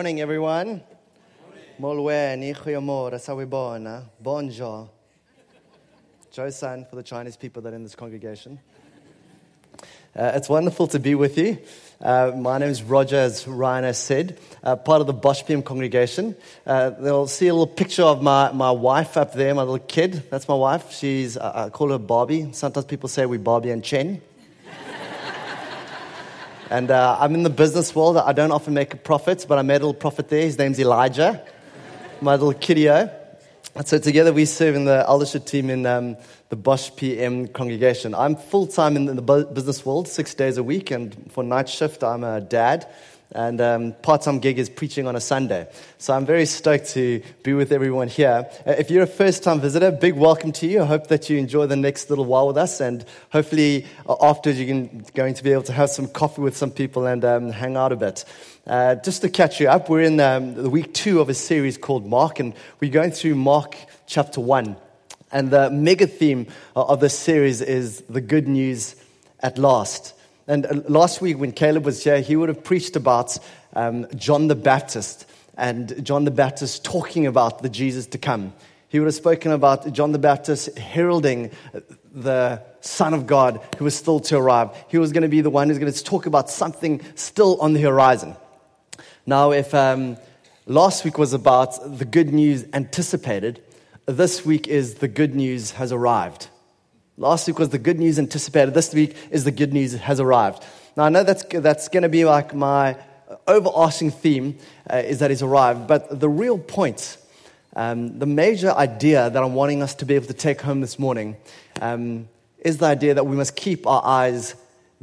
Morning, everyone. Molwe, ni goeiemôre, sawubona, bonjour. Joe-san for the Chinese people that are in this congregation. Uh, it's wonderful to be with you. Uh, my name is Roger, as Ryan has said, uh, part of the Bosch congregation. Uh, they'll see a little picture of my, my wife up there, my little kid. That's my wife. She's, I call her Barbie. Sometimes people say we Barbie and Chen. And uh, I'm in the business world. I don't often make profits, but I made a little profit there. His name's Elijah, my little kiddie so together we serve in the eldership team in um, the Bosch PM congregation. I'm full time in the business world, six days a week, and for night shift I'm a dad, and um, part time gig is preaching on a Sunday. So I'm very stoked to be with everyone here. Uh, if you're a first time visitor, big welcome to you. I hope that you enjoy the next little while with us, and hopefully uh, after you're going to be able to have some coffee with some people and um, hang out a bit. Uh, just to catch you up, we're in um, the week two of a series called Mark, and we're going through Mark chapter one. And the mega theme of this series is the good news at last. And uh, last week, when Caleb was here, he would have preached about um, John the Baptist and John the Baptist talking about the Jesus to come. He would have spoken about John the Baptist heralding the Son of God who was still to arrive. He was going to be the one who's going to talk about something still on the horizon. Now, if um, last week was about the good news anticipated, this week is the good news has arrived. Last week was the good news anticipated. This week is the good news has arrived. Now, I know that's, that's going to be like my overarching theme uh, is that it's arrived, but the real point, um, the major idea that I'm wanting us to be able to take home this morning um, is the idea that we must keep our eyes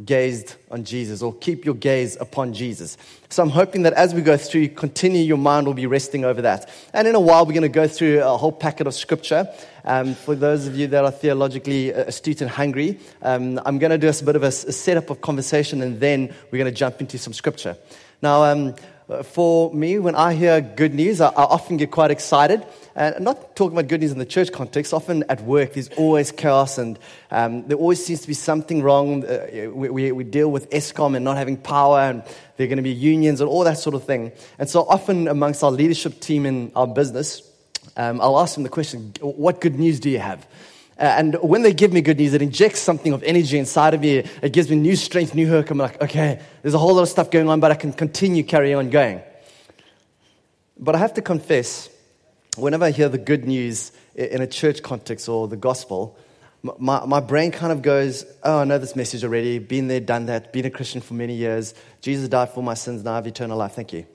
gazed on Jesus or keep your gaze upon Jesus. So I'm hoping that as we go through, continue your mind will be resting over that. And in a while, we're going to go through a whole packet of scripture. Um, for those of you that are theologically astute and hungry, um, I'm going to do a bit of a, a, setup of conversation and then we're going to jump into some scripture. Now, um, for me, when I hear good news, I, I often get quite excited. And I'm not talking about good news in the church context. Often at work, there's always chaos, and um, there always seems to be something wrong. Uh, we, we, we, deal with Eskom and not having power, and there are going to be unions and all that sort of thing. And so, often amongst our leadership team in our business, um, I'll ask them the question What good news do you have? Uh, and when they give me good news, it injects something of energy inside of me. It gives me new strength, new hope. I'm like, okay, there's a whole lot of stuff going on, but I can continue carrying on going. But I have to confess, whenever I hear the good news in a church context or the gospel, my, my brain kind of goes, Oh, I know this message already. Been there, done that. Been a Christian for many years. Jesus died for my sins. Now I have eternal life. Thank you.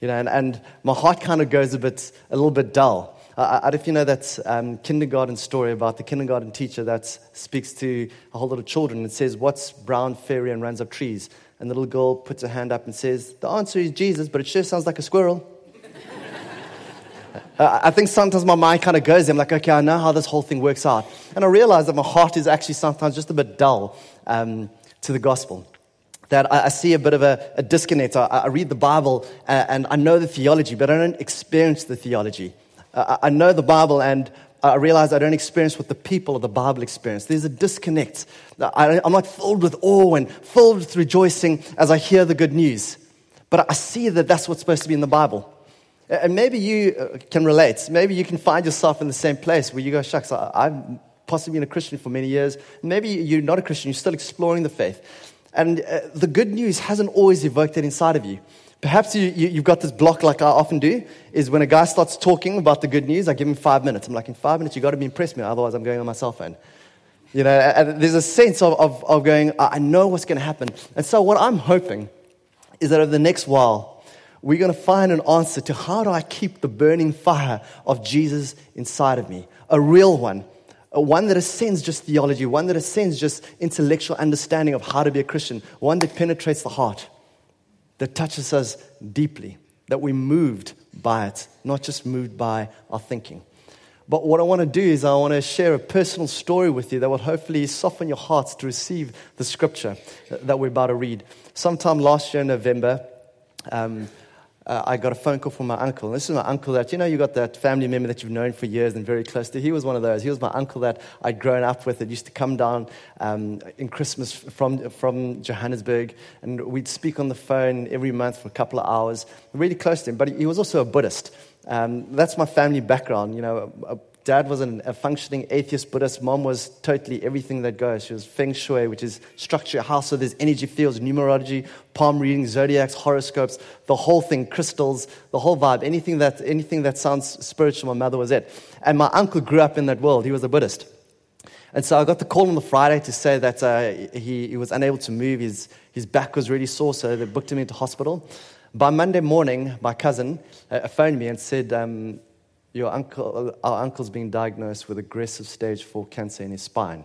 You know, and, and my heart kind of goes a bit, a little bit dull. I, don't know if you know that um, kindergarten story about the kindergarten teacher that speaks to a whole lot of children and says, What's brown, fairy, and runs up trees? And the little girl puts her hand up and says, The answer is Jesus, but it sure sounds like a squirrel. uh, I think sometimes my mind kind of goes there. I'm like, okay, I know how this whole thing works out. And I realize that my heart is actually sometimes just a bit dull um, to the gospel that I, see a bit of a, a disconnect. I, I, read the Bible uh, and I know the theology, but I don't experience the theology. Uh, I know the Bible and I realize I don't experience what the people of the Bible experience. There's a disconnect. I, am not filled with awe and filled with rejoicing as I hear the good news. But I see that that's what's supposed to be in the Bible. And maybe you uh, can relate. Maybe you can find yourself in the same place where you go, shucks, I've possibly been a Christian for many years. Maybe you're not a Christian, you're still exploring the faith. And uh, the good news hasn't always evoked that inside of you. Perhaps you, you, have got this block, like I often do, is when a guy starts talking about the good news, I give him five minutes. I'm like, in five minutes, you've got to be impressed me, otherwise, I'm going on my cell phone. You know, and there's a sense of, of, of going, I know what's going to happen. And so, what I'm hoping is that over the next while, we're going to find an answer to how do I keep the burning fire of Jesus inside of me? A real one. One that ascends just theology, one that ascends just intellectual understanding of how to be a Christian, one that penetrates the heart that touches us deeply, that we're moved by it, not just moved by our thinking. But what I want to do is I want to share a personal story with you that will hopefully soften your hearts to receive the scripture that we're about to read. Sometime last year in November, um, uh, I got a phone call from my uncle. And this is my uncle that, you know, you got that family member that you've known for years and very close to. He was one of those. He was my uncle that I'd grown up with that used to come down um, in Christmas from, from Johannesburg. And we'd speak on the phone every month for a couple of hours. Really close to him. But he was also a Buddhist. Um, that's my family background. You know, a, Dad was an, a functioning atheist Buddhist. Mom was totally everything that goes. She was Feng Shui, which is structure your house so there's energy fields, numerology, palm reading, zodiacs, horoscopes, the whole thing, crystals, the whole vibe. Anything that, anything that sounds spiritual, my mother was it. And my uncle grew up in that world. He was a Buddhist. And so I got the call on the Friday to say that uh, he, he was unable to move. His, his back was really sore, so they booked him into hospital. By Monday morning, my cousin uh, phoned me and said, um, your uncle, our uncle's been diagnosed with aggressive stage 4 cancer in his spine.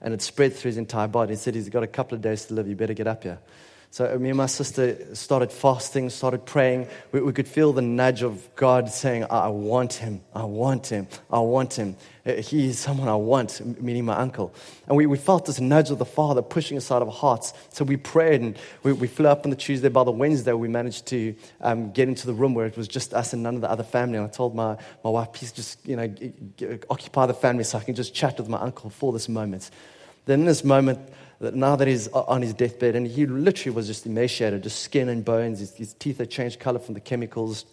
And it spread through his entire body. He said he's got a couple of days to live. You better get up here. So me and my sister started fasting, started praying. We, we, could feel the nudge of God saying, I want him, I want him, I want him. Uh, he is someone I want, meaning my uncle. And we, we felt this nudge of the Father pushing us out of our hearts. So we prayed and we, we flew up on the Tuesday. By the Wednesday, we managed to um, get into the room where it was just us and none of the other family. And I told my, my wife, please just, you know, occupy the family so I can just chat with my uncle for this moment. Then in this moment, now that he's on his deathbed, and he literally was just emaciated, just skin and bones. His, his teeth had changed color from the chemicals.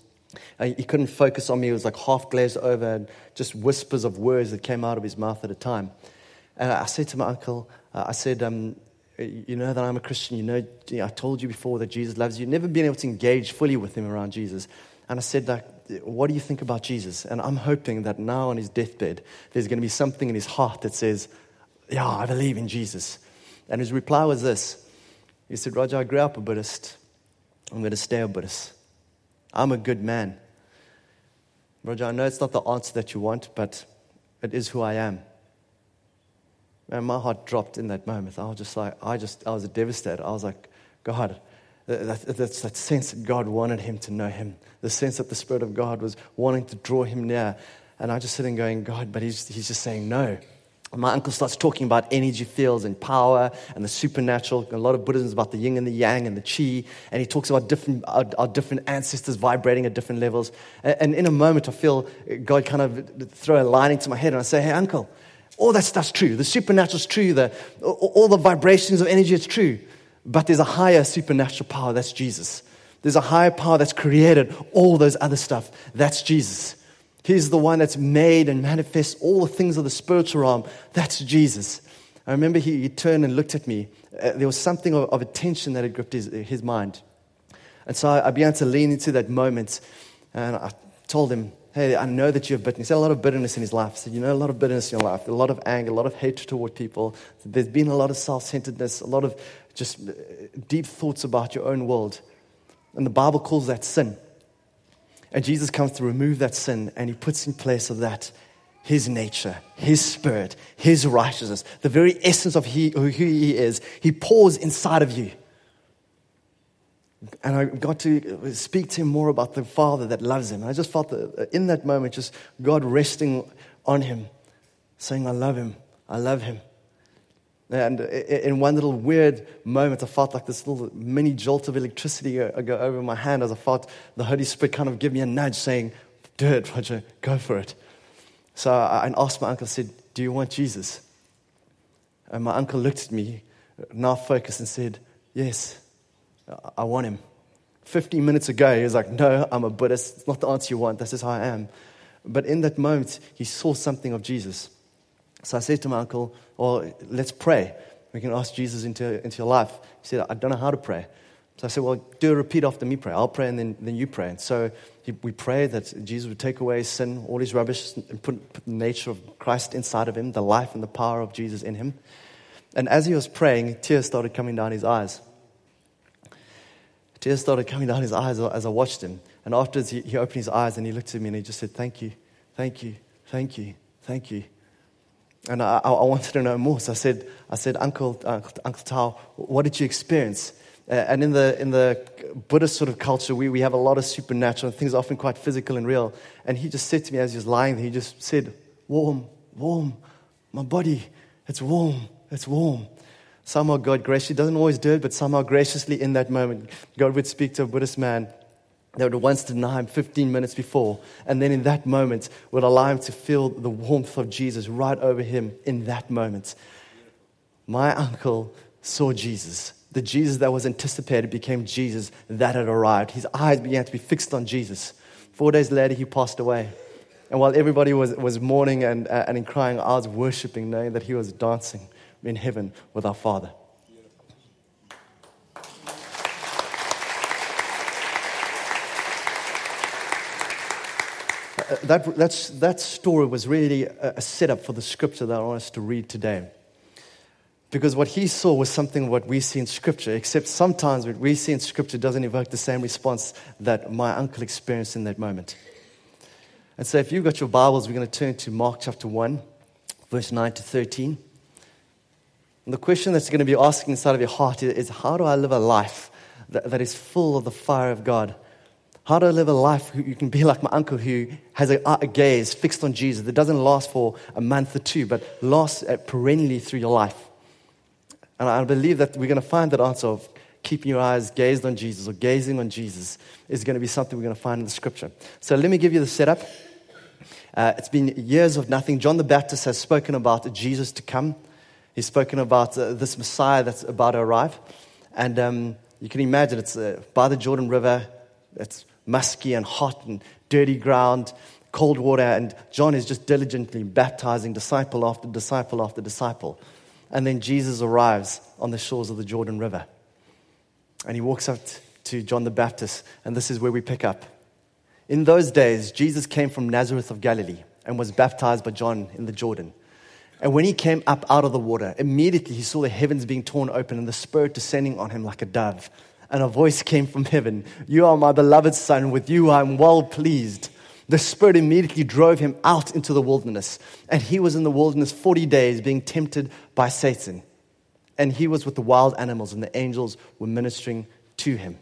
Uh, he couldn't focus on me. He was like half glazed over and just whispers of words that came out of his mouth at a time. And I said to my uncle, uh, I said, um, You know that I'm a Christian. You know, I told you before that Jesus loves you. Never been able to engage fully with him around Jesus. And I said, like, What do you think about Jesus? And I'm hoping that now on his deathbed, there's going to be something in his heart that says, Yeah, I believe in Jesus. And his reply was this He said, Roger, I grew up a Buddhist. I'm going to stay a Buddhist. I'm a good man. Roger, I know it's not the answer that you want, but it is who I am. And my heart dropped in that moment. I was just like, I just, I was devastated. I was like, God, that, that's that sense that God wanted him to know him, the sense that the Spirit of God was wanting to draw him near. And I just sitting going, God, but he's, he's just saying no my uncle starts talking about energy fields and power and the supernatural. A lot of Buddhism is about the yin and the yang and the chi. And he talks about different, our, our different ancestors vibrating at different levels. And, and, in a moment, I feel God kind of throw a line into my head and I say, Hey, uncle, all that stuff's true. The supernatural's true. The, all the vibrations of energy is true. But there's a higher supernatural power. That's Jesus. There's a higher power that's created all those other stuff. That's Jesus. He's the one that's made and manifests all the things of the spiritual realm. That's Jesus. I remember he, he turned and looked at me. Uh, there was something of, of attention that had gripped his, his mind. And so I, I, began to lean into that moment. And I told him, Hey, I know that you have bitterness. He had a lot of bitterness in his life. Said, You know, a lot of bitterness in your life, a lot of anger, a lot of hatred toward people. There's been a lot of self centeredness, a lot of just uh, deep thoughts about your own world. And the Bible calls that sin. And Jesus comes to remove that sin and he puts in place of that his nature, his spirit, his righteousness, the very essence of he, who he is. He pours inside of you. And I got to speak to him more about the Father that loves him. And I just felt that uh, in that moment, just God resting on him, saying, I love him, I love him. And in one little weird moment, I felt like this little mini jolt of electricity go, over my hand as I felt the Holy Spirit kind of give me a nudge saying, Do it, Roger, go for it. So I asked my uncle, I said, Do you want Jesus? And my uncle looked at me, now focused, and said, Yes, I want him. 15 minutes ago, he was like, No, I'm a Buddhist. It's not the answer you want. That's just how I am. But in that moment, he saw something of Jesus. So I said to my uncle, Well, let's pray. We can ask Jesus into, into your life. He said, I don't know how to pray. So I said, Well, do a repeat after me pray. I'll pray and then, then you pray. And so he, we prayed that Jesus would take away sin, all his rubbish, and put, put the nature of Christ inside of him, the life and the power of Jesus in him. And as he was praying, tears started coming down his eyes. Tears started coming down his eyes as I watched him. And afterwards, he, he opened his eyes and he looked at me and he just said, Thank you, thank you, thank you, thank you. And I, I, wanted to know more. So I said, I said Uncle, Uncle, Uncle Tao, what did you experience? Uh, and in the, in the Buddhist sort of culture, we, we have a lot of supernatural things, often quite physical and real. And he just said to me as he was lying there, he just said, Warm, warm, my body, it's warm, it's warm. Somehow God graciously, doesn't always do it, but somehow graciously in that moment, God would speak to a Buddhist man They would once deny him 15 minutes before, and then in that moment would allow him to feel the warmth of Jesus right over him in that moment. My uncle saw Jesus. The Jesus that was anticipated became Jesus that had arrived. His eyes began to be fixed on Jesus. Four days later, he passed away. And while everybody was, was mourning and, uh, and crying, I was worshiping, knowing that he was dancing in heaven with our Father. Uh, that, that's, that story was really a, a setup for the scripture that I want us to read today. Because what he saw was something what we see in Scripture, except sometimes what we see in Scripture doesn't evoke the same response that my uncle experienced in that moment. And so, if you've got your Bibles, we're going to turn to Mark chapter 1, verse 9 to 13. And the question that's going to be asking inside of your heart is how do I live a life that, that is full of the fire of God? How do I live a life you can be like my uncle who has a, a gaze fixed on Jesus that doesn't last for a month or two, but lasts uh, perennially through your life? And I believe that we're going to find that answer of keeping your eyes gazed on Jesus or gazing on Jesus is going to be something we're going to find in the scripture. So let me give you the setup. Uh, it's been years of nothing. John the Baptist has spoken about Jesus to come. He's spoken about uh, this Messiah that's about to arrive. And um, you can imagine it's uh, by the Jordan River. It's musky and hot and dirty ground, cold water. And John is just diligently baptizing disciple after disciple after disciple. And then Jesus arrives on the shores of the Jordan River. And he walks up to John the Baptist, and this is where we pick up. In those days, Jesus came from Nazareth of Galilee and was baptized by John in the Jordan. And when he came up out of the water, immediately he saw the heavens being torn open and the Spirit descending on him like a dove. And a voice came from heaven You are my beloved Son, with you I am well pleased. The Spirit immediately drove him out into the wilderness. And he was in the wilderness 40 days being tempted by Satan. And he was with the wild animals, and the angels were ministering to him.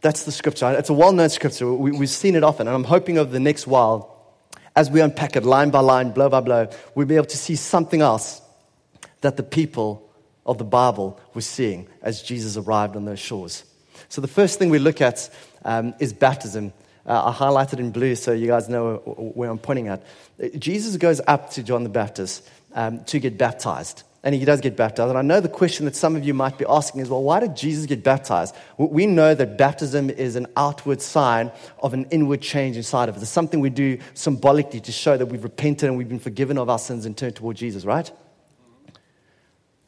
That's the scripture. It's a well known scripture. We, have seen it often. And I'm hoping over the next while, as we unpack it line by line, blow by blow, we'll be able to see something else that the people of the Bible were seeing as Jesus arrived on those shores. So the first thing we look at um, is baptism. Uh, I highlighted in blue so you guys know where I'm pointing at. Jesus goes up to John the Baptist um, to get baptized. And he does get baptized. And I know the question that some of you might be asking is well, why did Jesus get baptized? We know that baptism is an outward sign of an inward change inside of us. It's something we do symbolically to show that we've repented and we've been forgiven of our sins and turned toward Jesus, right?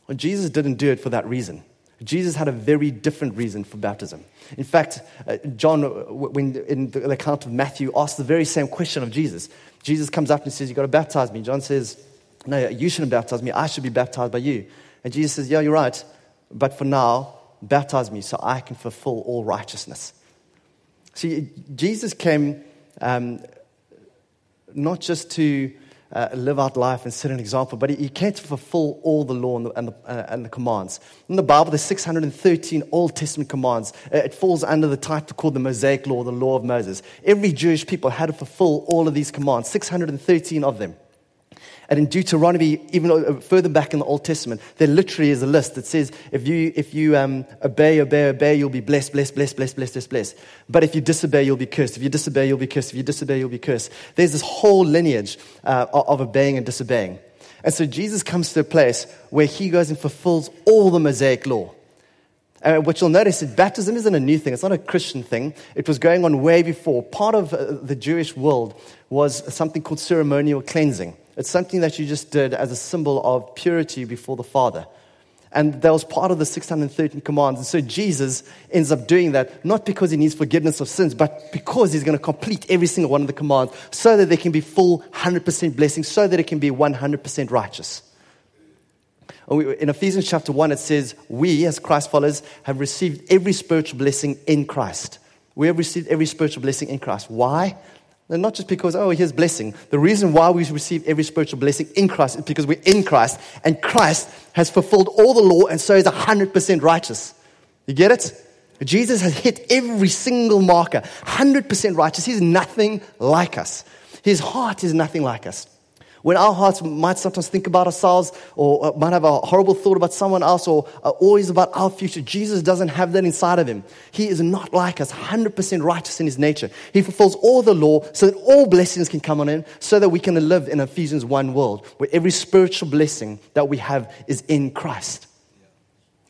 Well, Jesus didn't do it for that reason. Jesus had a very different reason for baptism. In fact, uh, John, when in the account of Matthew, asked the very same question of Jesus. Jesus comes up and says, You've got to baptize me. John says, No, you shouldn't baptize me. I should be baptized by you. And Jesus says, Yeah, you're right. But for now, baptize me so I can fulfill all righteousness. See, Jesus came um, not just to uh, live out life and set an example, but he, came to fulfill all the law and the, and, the, uh, and the, commands. In the Bible, there's 613 Old Testament commands. Uh, it falls under the title called the Mosaic Law, the Law of Moses. Every Jewish people had to fulfill all of these commands, 613 of them. And in Deuteronomy, even uh, further back in the Old Testament, there literally is a list that says if you, if you um, obey, obey, obey, you'll be blessed, blessed, blessed, blessed, blessed, blessed, blessed. But if you disobey, you'll be cursed. If you disobey, you'll be cursed. If you disobey, you'll be cursed. There's this whole lineage uh, of obeying and disobeying. And so Jesus comes to a place where he goes and fulfills all the Mosaic law. And what you'll notice is baptism isn't a new thing. It's not a Christian thing. It was going on way before. Part of uh, the Jewish world was something called ceremonial cleansing. It's something that you just did as a symbol of purity before the Father. And that was part of the 613 commands. And so Jesus ends up doing that, not because he needs forgiveness of sins, but because he's going to complete every single one of the commands so that they can be full 100% blessing, so that it can be 100% righteous. Oh, in Ephesians chapter 1, it says, We, as Christ followers, have received every spiritual blessing in Christ. We have received every spiritual blessing in Christ. Why? And not just because, oh, here's blessing. The reason why we receive every spiritual blessing in Christ is because we're in Christ, and Christ has fulfilled all the law, and so is 100% righteous. You get it? Jesus has hit every single marker, 100% righteous. He's nothing like us. His heart is nothing like us. When our hearts might sometimes think about ourselves or uh, might have a horrible thought about someone else or always about our future, Jesus doesn't have that inside of him. He is not like us, 100% righteous in his nature. He fulfills all the law so that all blessings can come on him, so that we can live in Ephesians 1 world where every spiritual blessing that we have is in Christ.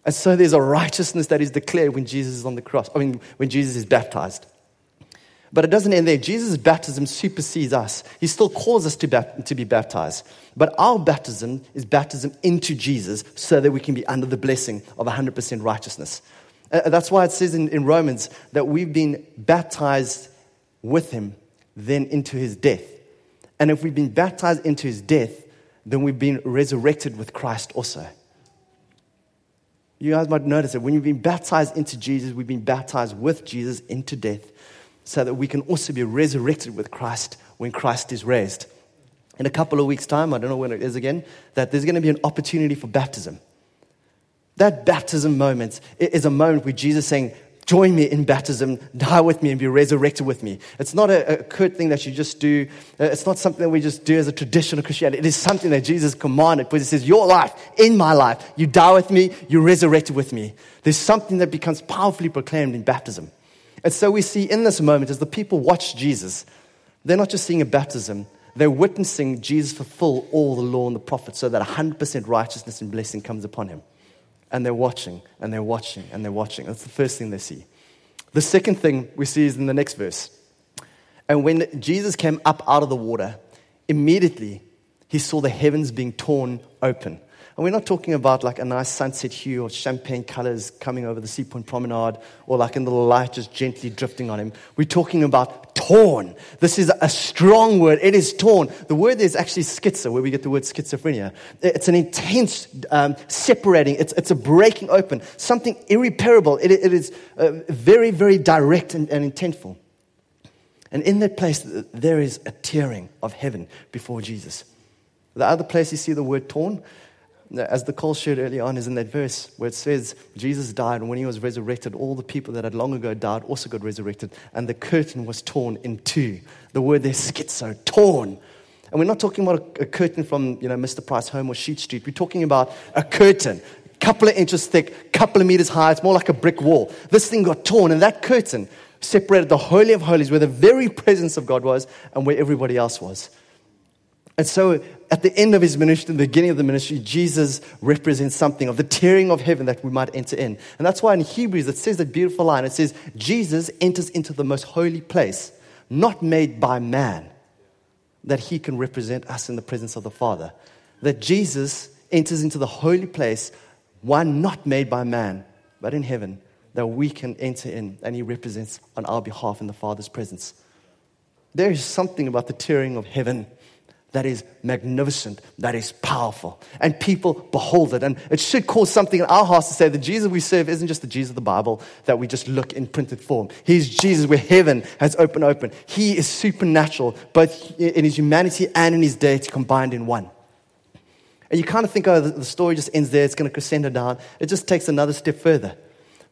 And so there's a righteousness that is declared when Jesus is on the cross, I mean, when Jesus is baptized. But it doesn't end there. Jesus' baptism supersedes us. He still calls us to, to be baptized. But our baptism is baptism into Jesus so that we can be under the blessing of 100% righteousness. Uh, that's why it says in, in Romans that we've been baptized with him, then into his death. And if we've been baptized into his death, then we've been resurrected with Christ also. You guys might notice that when you've been baptized into Jesus, we've been baptized with Jesus into death so that we can also be resurrected with Christ when Christ is raised. In a couple of weeks' time, I don't know when it is again, that there's going to be an opportunity for baptism. That baptism moment is a moment where Jesus is saying, Join me in baptism, die with me, and be resurrected with me. It's not a, a curt thing that you just do. Uh, it's not something that we just do as a tradition of Christianity. It is something that Jesus commanded because he says, Your life, in my life, you die with me, you're resurrected with me. There's something that becomes powerfully proclaimed in baptism. And so we see in this moment as the people watch Jesus, they're not just seeing a baptism, they're witnessing Jesus fulfill all the law and the prophets so that 100% righteousness and blessing comes upon him. And they're watching and they're watching and they're watching. That's the first thing they see. The second thing we see is in the next verse. And when Jesus came up out of the water, immediately he saw the heavens being torn open and we're not talking about like a nice sunset hue or champagne colors coming over the Sea Point Promenade or like a little light just gently drifting on him. We're talking about torn. This is a strong word. It is torn. The word is actually schizo, where we get the word schizophrenia. It's an intense um, separating, it's, it's a breaking open, something irreparable. it, it is uh, very, very direct and, and intentful. And in that place, there is a tearing of heaven before Jesus. The other place you see the word torn, as the call shared early on, is in that verse where it says Jesus died, and when he was resurrected, all the people that had long ago died also got resurrected, and the curtain was torn in two. The word there, schizo, torn. And we're not talking about a, a curtain from you know, Mr. Price Home or Sheet Street. We're talking about a curtain, couple of inches thick, couple of meters high. It's more like a brick wall. This thing got torn, and that curtain separated the Holy of Holies, where the very presence of God was, and where everybody else was. And so at the end of his ministry, the beginning of the ministry, Jesus represents something of the tearing of heaven that we might enter in. And that's why in Hebrews it says that beautiful line. It says, Jesus enters into the most holy place, not made by man, that he can represent us in the presence of the Father. That Jesus enters into the holy place, one not made by man, but in heaven, that we can enter in, and he represents on our behalf in the Father's presence. There is something about the tearing of heaven that is magnificent, that is powerful. And people behold it. And it should cause something in our hearts to say the Jesus we serve isn't just the Jesus of the Bible that we just look in printed form. He's Jesus where heaven has opened open. He is supernatural, both in his humanity and in his deity combined in one. And you kind of think, oh, the story just ends there, it's going to crescendo down. It just takes another step further.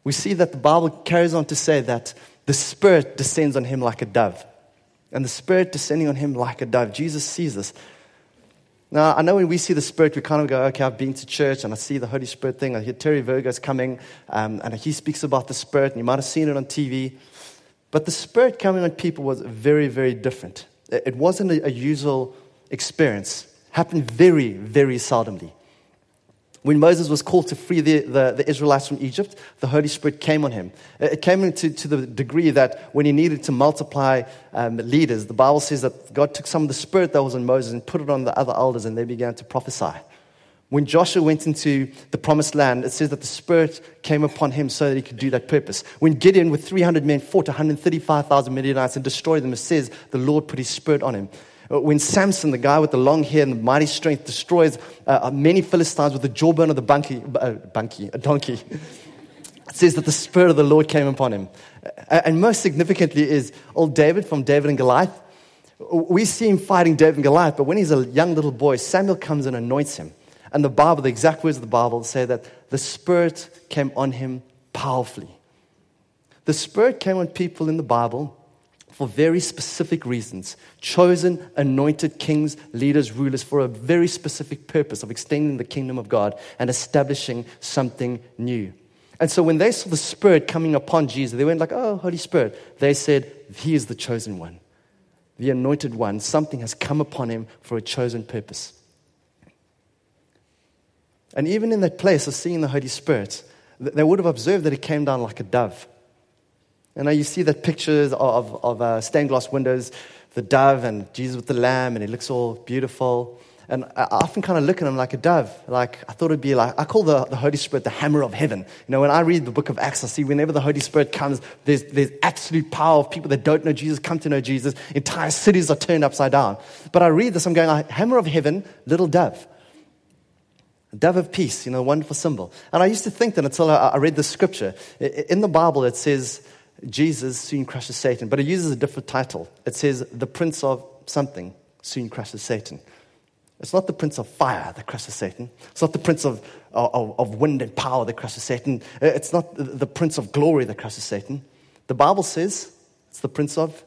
We see that the Bible carries on to say that the Spirit descends on him like a dove and the Spirit descending on him like a dove. Jesus sees this. Now, I know when we see the Spirit, we kind of go, okay, I've been to church and I see the Holy Spirit thing. I hear Terry Virgo's coming um, and he speaks about the Spirit, and you might have seen it on TV. But the Spirit coming on people was very, very different. It wasn't a, usual experience, it happened very, very seldomly. When Moses was called to free the, the, the, Israelites from Egypt, the Holy Spirit came on him. It came to, to the degree that when he needed to multiply um, leaders, the Bible says that God took some of the Spirit that was on Moses and put it on the other elders, and they began to prophesy. When Joshua went into the promised land, it says that the Spirit came upon him so that he could do that purpose. When Gideon, with 300 men, fought 135,000 Midianites and destroyed them, it says the Lord put his Spirit on him. Uh, when Samson, the guy with the long hair and the mighty strength, destroys uh, uh many Philistines with the jawbone of the bunkie, uh, bunkie, a donkey, it says that the Spirit of the Lord came upon him. Uh, and most significantly is old David from David and Goliath. We see him fighting David and Goliath, but when he's a young little boy, Samuel comes and anoints him. And the Bible, the exact words of the Bible say that the Spirit came on him powerfully. The Spirit came on people in the Bible for very specific reasons. Chosen, anointed kings, leaders, rulers for a very specific purpose of extending the kingdom of God and establishing something new. And so when they saw the Spirit coming upon Jesus, they weren't like, oh, Holy Spirit. They said, He is the chosen one, the anointed one. Something has come upon him for a chosen purpose. And even in that place of seeing the Holy Spirit, they would have observed that it came down like a dove. And now you see that pictures of, of uh, stained glass windows, the dove and Jesus with the lamb, and it looks all beautiful. And I often kind of look at him like a dove. Like, I thought it'd be like, I call the, the Holy Spirit the hammer of heaven. You know, when I read the book of Acts, I see whenever the Holy Spirit comes, there's, there's absolute power of people that don't know Jesus come to know Jesus. Entire cities are turned upside down. But I read this, I'm going, hammer of heaven, little dove. Dove of peace, you know, wonderful symbol. And I used to think that until I, I read the scripture. In the Bible, it says, Jesus soon crushes Satan, but it uses a different title. It says, the prince of something soon crushes Satan. It's not the prince of fire that crushes Satan. It's not the prince of, of, of wind and power that crushes Satan. It's not the prince of glory that crushes Satan. The Bible says it's the prince of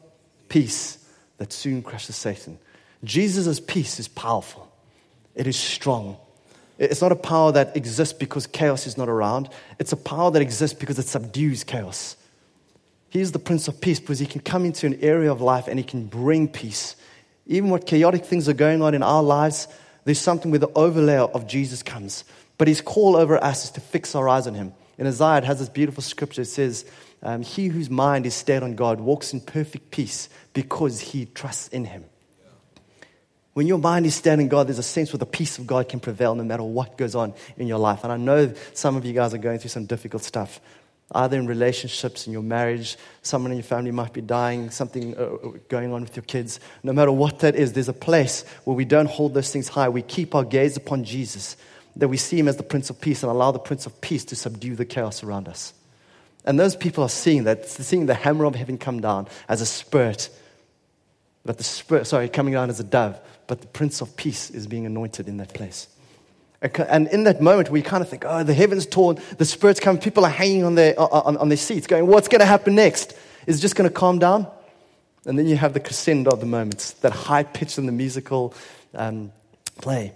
peace that soon crushes Satan. Jesus' peace is powerful, it is strong. It's not a power that exists because chaos is not around, it's a power that exists because it subdues chaos. He's the Prince of Peace because he can come into an area of life and he can bring peace. Even what chaotic things are going on in our lives, there's something where the overlay of Jesus comes. But his call over us is to fix our eyes on him. In Isaiah, it has this beautiful scripture. It says, um, He whose mind is stayed on God walks in perfect peace because he trusts in him. When your mind is stayed on God, there's a sense where the peace of God can prevail no matter what goes on in your life. And I know some of you guys are going through some difficult stuff either in relationships, in your marriage, someone in your family might be dying, something uh, going on with your kids. No matter what that is, there's a place where we don't hold those things high. We keep our gaze upon Jesus, that we see him as the Prince of Peace and allow the Prince of Peace to subdue the chaos around us. And those people are seeing that, seeing the hammer of heaven come down as a spirit, but the spirit, sorry, coming down as a dove, but the Prince of Peace is being anointed in that place. And in that moment, we kind of think, oh, the heavens torn, the spirits come, people are hanging on their, on, on their seats, going, what's going to happen next? Is it just going to calm down? And then you have the crescendo of the moments, that high pitch in the musical um, play.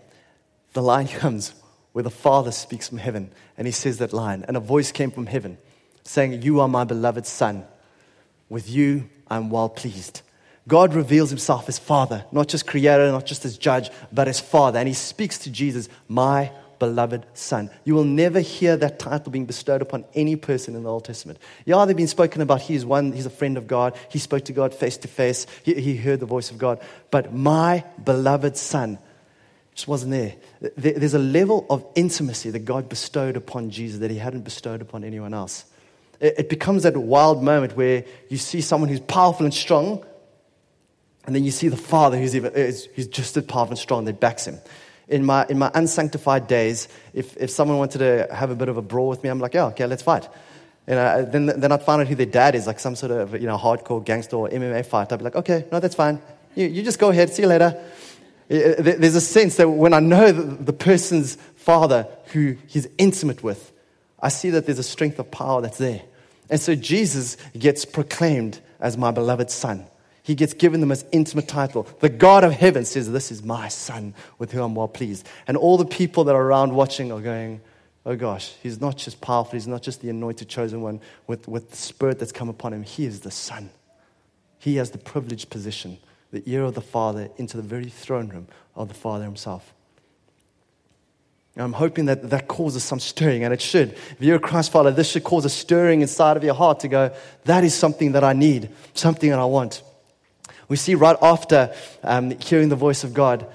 The line comes where the Father speaks from heaven, and he says that line, and a voice came from heaven saying, You are my beloved Son. With you I'm well pleased. God reveals himself as Father, not just creator, not just as judge, but as Father. And he speaks to Jesus, my beloved Son. You will never hear that title being bestowed upon any person in the Old Testament. Yeah, they've been spoken about. He's one, he's a friend of God. He spoke to God face to face. He, he heard the voice of God. But my beloved Son just wasn't there. There's a level of intimacy that God bestowed upon Jesus that he hadn't bestowed upon anyone else. It becomes that wild moment where you see someone who's powerful and strong and then you see the Father who's, even, who's just as powerful and strong that backs him. In my, in my unsanctified days, if, if someone wanted to have a bit of a brawl with me, I'm like, yeah, okay, let's fight. And know, then, then I'd find out who their dad is, like some sort of you know, hardcore gangster or MMA fight. I'd be like, okay, no, that's fine. You, you just go ahead, see you later. There's a sense that when I know the person's father who he's intimate with, I see that there's a strength of power that's there. And so Jesus gets proclaimed as my beloved son. He gets given the most intimate title. The God of heaven says, This is my son with whom I'm well pleased. And all the people that are around watching are going, Oh gosh, he's not just powerful, he's not just the anointed chosen one with, with the spirit that's come upon him. He is the son. He has the privileged position, the ear of the Father into the very throne room of the Father himself. I'm hoping that that causes some stirring, and it should. If you're a Christ follower, this should cause a stirring inside of your heart to go, that is something that I need, something that I want. We see right after um, hearing the voice of God,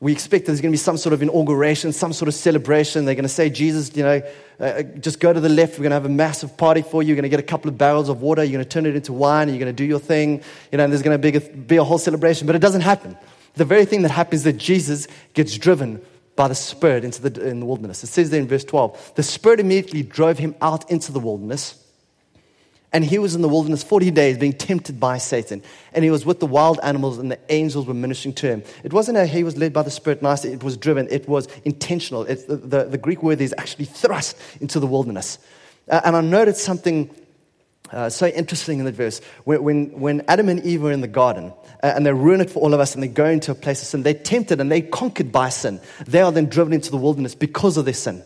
we expect there's going to be some sort of inauguration, some sort of celebration. They're going to say, Jesus, you know, uh, uh, just go to the left. We're going to have a massive party for you. You're going to get a couple of barrels of water. You're going to turn it into wine. You're going to do your thing. You know, and there's going to be a, be a whole celebration. But it doesn't happen. The very thing that happens is that Jesus gets driven by the Spirit into the, in the wilderness. It says there in verse 12 the Spirit immediately drove him out into the wilderness and he was in the wilderness 40 days being tempted by Satan. And he was with the wild animals, and the angels were ministering to him. It wasn't a he was led by the Spirit nicely, it was driven, it was intentional. It's the, the, the Greek word is actually thrust into the wilderness. Uh, and I noted something Uh, so interesting in that verse. When, when, when Adam and Eve were in the garden uh, and they ruin it for all of us and they go into a place of sin, they're tempted and they're conquered by sin. They are then driven into the wilderness because of their sin.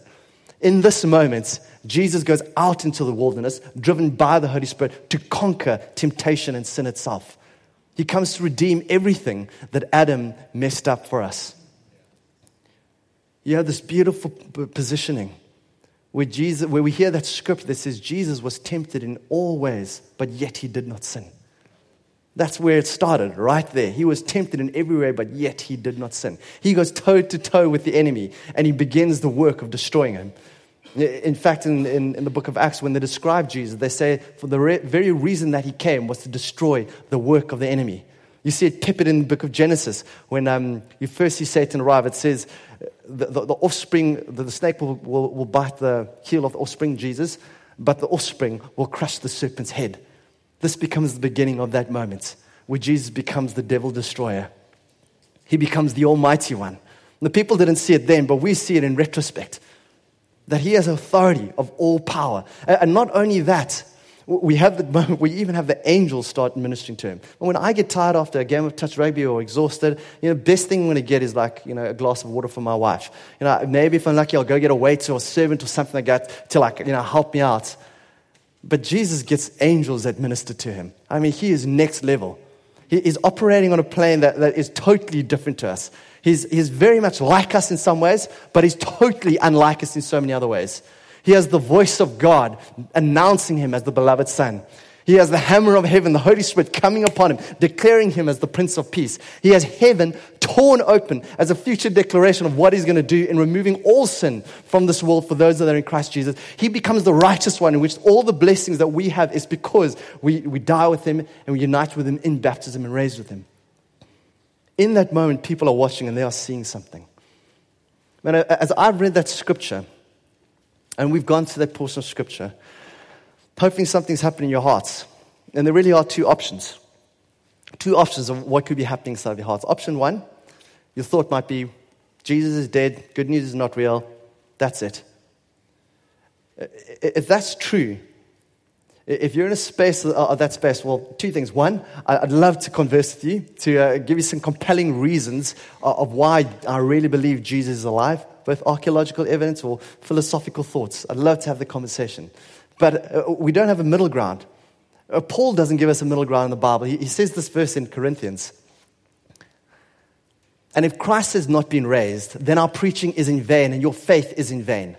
In this moment, Jesus goes out into the wilderness, driven by the Holy Spirit to conquer temptation and sin itself. He comes to redeem everything that Adam messed up for us. You have this beautiful positioning where, Jesus, where we hear that scripture that says Jesus was tempted in all ways, but yet he did not sin. That's where it started, right there. He was tempted in every way, but yet he did not sin. He goes toe to toe with the enemy and he begins the work of destroying him. In fact, in, in, in, the book of Acts, when they describe Jesus, they say for the re- very reason that he came was to destroy the work of the enemy. You see it peppered in the book of Genesis. When um, you first see Satan arrive, it says the, the, the offspring, the, the snake will, will, will bite the heel of the offspring, Jesus, but the offspring will crush the serpent's head. This becomes the beginning of that moment where Jesus becomes the devil destroyer. He becomes the Almighty One. The people didn't see it then, but we see it in retrospect that he has authority of all power. And not only that, we have the moment we even have the angels start ministering to him. And when I get tired after a game of touch rugby or exhausted, you know, best thing I'm going to get is like, you know, a glass of water for my wife. You know, maybe if I'm lucky, I'll go get a waiter or a servant or something like that to like, you know, help me out. But Jesus gets angels that minister to him. I mean, he is next level. He is operating on a plane that, that is totally different to us. He's, he's very much like us in some ways, but he's totally unlike us in so many other ways. He has the voice of God announcing him as the beloved Son. He has the hammer of heaven, the Holy Spirit coming upon him, declaring him as the Prince of Peace. He has heaven torn open as a future declaration of what he's going to do in removing all sin from this world for those that are in Christ Jesus. He becomes the righteous one in which all the blessings that we have is because we, we die with him and we unite with him in baptism and raised with him in that moment, people are watching and they are seeing something. Man, as I've read that scripture, and we've gone to that portion of scripture, hoping something's happening in your hearts. And there really are two options. Two options of what could be happening inside of your hearts. Option one, your thought might be, Jesus is dead, good news is not real, that's it. If that's true, if you're in a space of uh, that space, well, two things. One, I'd love to converse with you, to uh, give you some compelling reasons uh, of why I really believe Jesus is alive, both archaeological evidence or philosophical thoughts. I'd love to have the conversation. But uh, we don't have a middle ground. Uh, Paul doesn't give us a middle ground in the Bible. He, he says this verse in Corinthians. And if Christ has not been raised, then our preaching is in vain and your faith is in vain.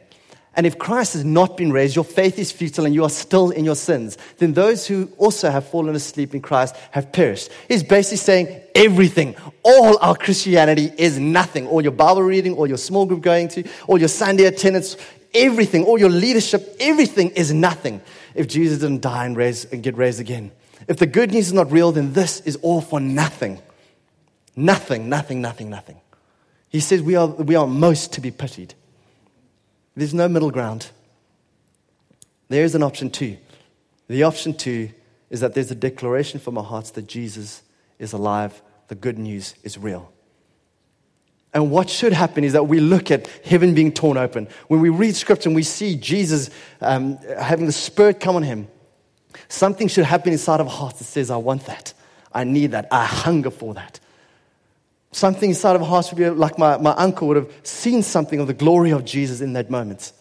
And if Christ has not been raised, your faith is futile and you are still in your sins, then those who also have fallen asleep in Christ have perished. He's basically saying everything, all our Christianity is nothing. All your Bible reading, all your small group going to, all your Sunday attendance, everything, all your leadership, everything is nothing if Jesus didn't die and, raise, and get raised again. If the good news is not real, then this is all for nothing. Nothing, nothing, nothing, nothing. He says we are, we are most to be pitied. There's no middle ground. There is an option two. The option two is that there's a declaration from our hearts that Jesus is alive, the good news is real. And what should happen is that we look at heaven being torn open. When we read scripture and we see Jesus um, having the Spirit come on him, something should happen inside of our hearts that says, I want that. I need that. I hunger for that. Something inside of our hearts would be like my, my uncle would have seen something of the glory of Jesus in that moment.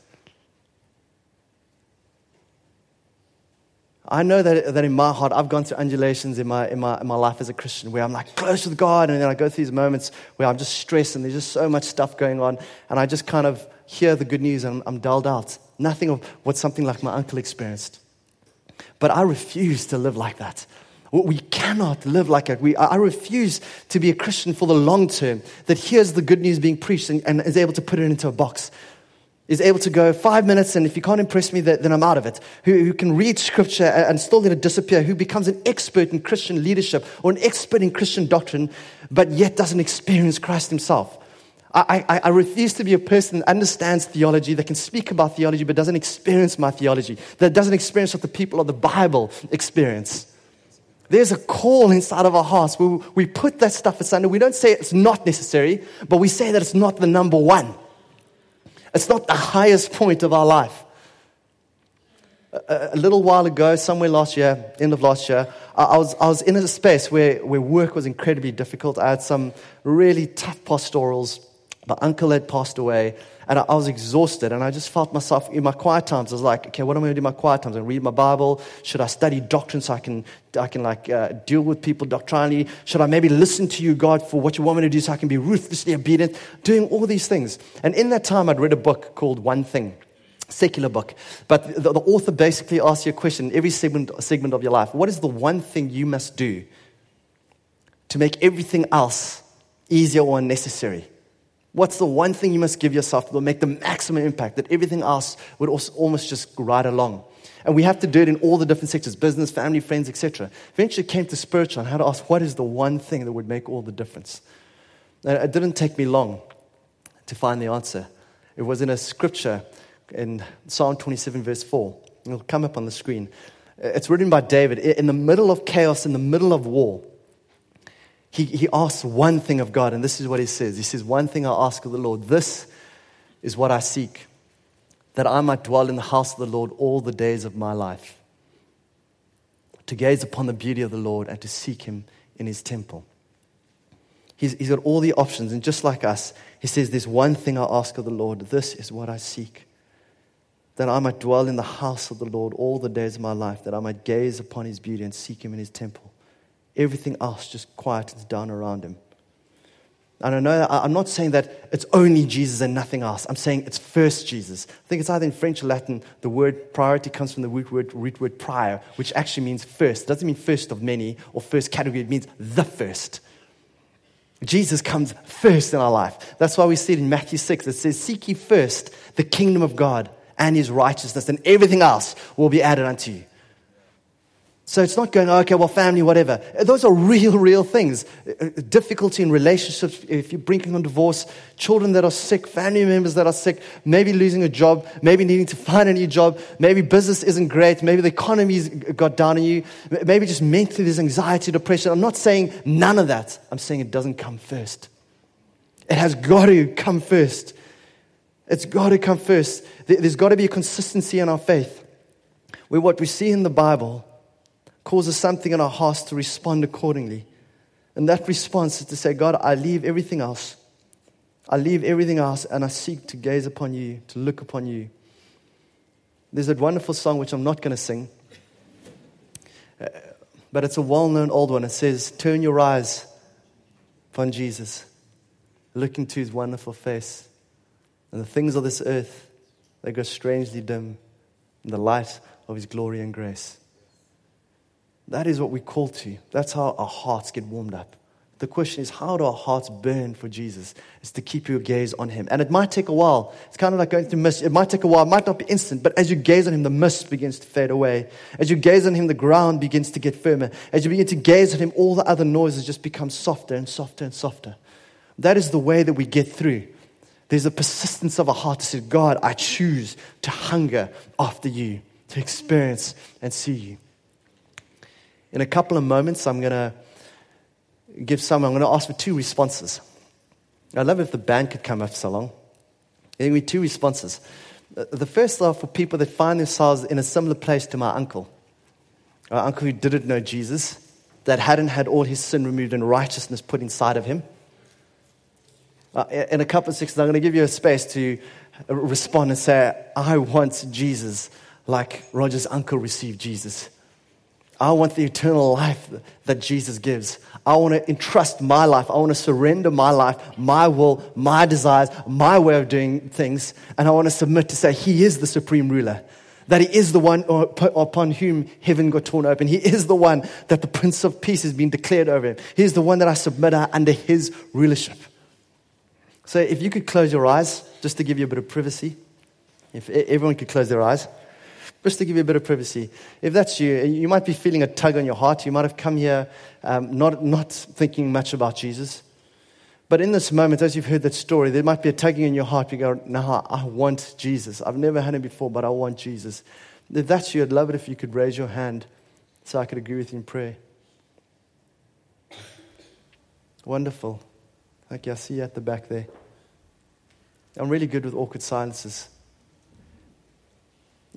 I know that, that in my heart, I've gone through undulations in my, in, my, in my life as a Christian where I'm like close with God, and then I go through these moments where I'm just stressed and there's just so much stuff going on, and I just kind of hear the good news and I'm, I'm dulled out. Nothing of what something like my uncle experienced. But I refuse to live like that. We cannot live like that. We, I refuse to be a Christian for the long term that hears the good news being preached and, and, is able to put it into a box. Is able to go five minutes, and if you can't impress me, then I'm out of it. Who, who can read scripture and still let it disappear. Who becomes an expert in Christian leadership or an expert in Christian doctrine, but yet doesn't experience Christ himself. I, I, I, refuse to be a person that understands theology, that can speak about theology, but doesn't experience my theology, that doesn't experience what the people of the Bible experience. There's a call inside of our hearts where we put that stuff aside. We don't say it's not necessary, but we say that it's not the number one. It's not the highest point of our life. a, a little while ago, somewhere last year, end of last year, I, I, was, I was in a space where, where work was incredibly difficult. I had some really tough pastorals. My uncle had passed away, and I, I was exhausted. And I just felt myself in my quiet times. I was like, okay, what am I going to do in my quiet times? I read my Bible. Should I study doctrine so I can, I can like uh, deal with people doctrinally? Should I maybe listen to you, God, for what you want me to do so I can be ruthlessly obedient? Doing all these things. And in that time, I'd read a book called One Thing secular book. But the, the, author basically asks you a question every segment, segment of your life. What is the one thing you must do to make everything else easier or unnecessary? What's the one thing you must give yourself that will make the maximum impact, that everything else would almost just ride along? And we have to do it in all the different sectors business, family, friends, etc. Eventually came to spiritual and had to ask, what is the one thing that would make all the difference? And it didn't take me long to find the answer. It was in a scripture in Psalm 27, verse 4. It'll come up on the screen. It's written by David. In the middle of chaos, in the middle of war, he, he asks one thing of God, and this is what he says. He says, One thing I ask of the Lord, this is what I seek, that I might dwell in the house of the Lord all the days of my life, to gaze upon the beauty of the Lord and to seek him in his temple. He's, he's got all the options, and just like us, he says, There's one thing I ask of the Lord, this is what I seek that I might dwell in the house of the Lord all the days of my life, that I might gaze upon his beauty and seek him in his temple. Everything else just quietens down around him. And I know I'm not saying that it's only Jesus and nothing else. I'm saying it's first Jesus. I think it's either in French or Latin, the word priority comes from the root word, root word prior, which actually means first. It doesn't mean first of many or first category, it means the first. Jesus comes first in our life. That's why we see it in Matthew 6. It says, Seek ye first the kingdom of God and his righteousness, and everything else will be added unto you. So it's not going, okay, well, family, whatever. Those are real, real things. Difficulty in relationships, if you're bringing on divorce, children that are sick, family members that are sick, maybe losing a job, maybe needing to find a new job, maybe business isn't great, maybe the economy's got down on you, maybe just mentally there's anxiety, depression. I'm not saying none of that. I'm saying it doesn't come first. It has got to come first. It's got to come first. There's got to be a consistency in our faith where what we see in the Bible causes something in our hearts to respond accordingly. And that response is to say, God, I leave everything else. I leave everything else and I seek to gaze upon you, to look upon you. There's that wonderful song which I'm not going to sing, uh, but it's a well known old one. It says, Turn your eyes upon Jesus, look into his wonderful face. And the things of this earth, they go strangely dim in the light of His glory and grace. That is what we call to. That's how our hearts get warmed up. The question is, how do our hearts burn for Jesus? It's to keep your gaze on Him. And it might take a while. It's kind of like going through mist. It might take a while. It might not be instant. But as you gaze on Him, the mist begins to fade away. As you gaze on Him, the ground begins to get firmer. As you begin to gaze on Him, all the other noises just become softer and softer and softer. That is the way that we get through. There's a persistence of a heart to say, God, I choose to hunger after you, to experience and see you. In a couple of moments, I'm going to give some, I'm going to ask for two responses. I'd love if the band could come up so long. There will be two responses. The first are for people that find themselves in a similar place to my uncle. Our uncle who didn't know Jesus, that hadn't had all his sin removed and righteousness put inside of him uh, in a couple of seconds, I'm going to give you a space to respond and say, I want Jesus like Roger's uncle received Jesus. I want the eternal life that Jesus gives. I want to entrust my life. I want to surrender my life, my will, my desires, my way of doing things. And I want to submit to say, He is the supreme ruler. That He is the one upon whom heaven got torn open. He is the one that the Prince of Peace has been declared over him. He is the one that I submit under His rulership. So if you could close your eyes, just to give you a bit of privacy, if everyone could close their eyes, just to give you a bit of privacy. If that's you, you might be feeling a tug on your heart. You might have come here um, not, not thinking much about Jesus. But in this moment, as you've heard that story, there might be a tugging in your heart. You go, no, I want Jesus. I've never had him before, but I want Jesus. If that's you, I'd love it if you could raise your hand so I could agree with you in prayer. Wonderful. Okay, I see you at the back there. I'm really good with awkward silences.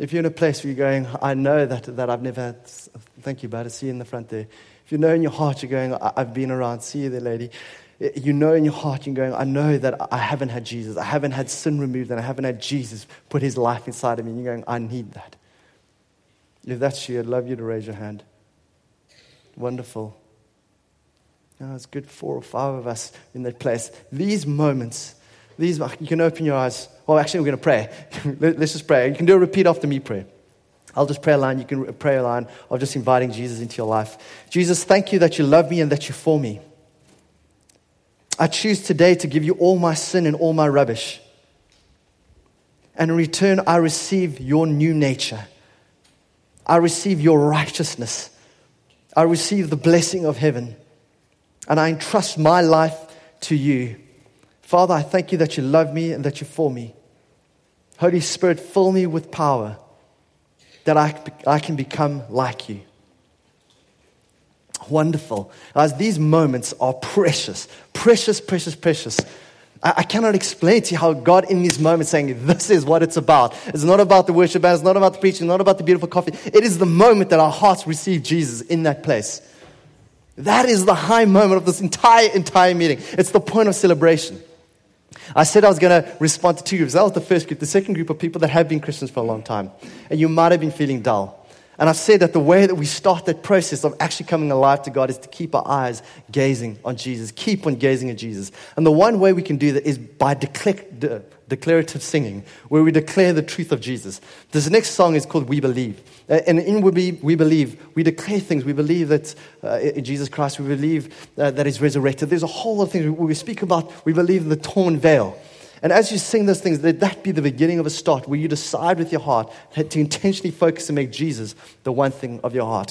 If you're in a place where you're going, I know that, that I've never had, thank you, bud, I see you in the front there. If you know in your heart you're going, I've been around, see you there, lady. You know in your heart you're going, I know that I haven't had Jesus. I haven't had sin removed and I haven't had Jesus put his life inside of me. And you're going, I need that. If that's you, I'd love you to raise your hand. Wonderful. Oh, it's good four or five of us in that place. These moments, these, you can open your eyes. Well, actually, we're going to pray. Let's just pray. You can do a repeat after me prayer. I'll just pray a line. You can pray a line of just inviting Jesus into your life. Jesus, thank you that you love me and that you're for me. I choose today to give you all my sin and all my rubbish. And in return, I receive your new nature. I receive your righteousness. I receive the blessing of heaven and I entrust my life to you. Father, I thank you that you love me and that you're for me. Holy Spirit, fill me with power that I, I can become like you. Wonderful. As these moments are precious, precious, precious, precious. I, I cannot explain to you how God, in these moments, saying, This is what it's about. It's not about the worship band, it's not about the preaching, not about the beautiful coffee. It is the moment that our hearts receive Jesus in that place. That is the high moment of this entire, entire meeting. It's the point of celebration. I said I was going to respond to two groups. That was the first group. The second group of people that have been Christians for a long time. And you might have been feeling dull. And I've said that the way that we start that process of actually coming alive to God is to keep our eyes gazing on Jesus. Keep on gazing at Jesus. And the one way we can do that is by declare, declarative singing, where we declare the truth of Jesus. This next song is called We Believe. Uh, and in We, we Believe, we declare things. We believe that uh, in Jesus Christ, we believe uh, that He's resurrected. There's a whole lot of things we speak about. We believe in the torn veil. And as you sing those things, let that be the beginning of a start where you decide with your heart to intentionally focus and make Jesus the one thing of your heart.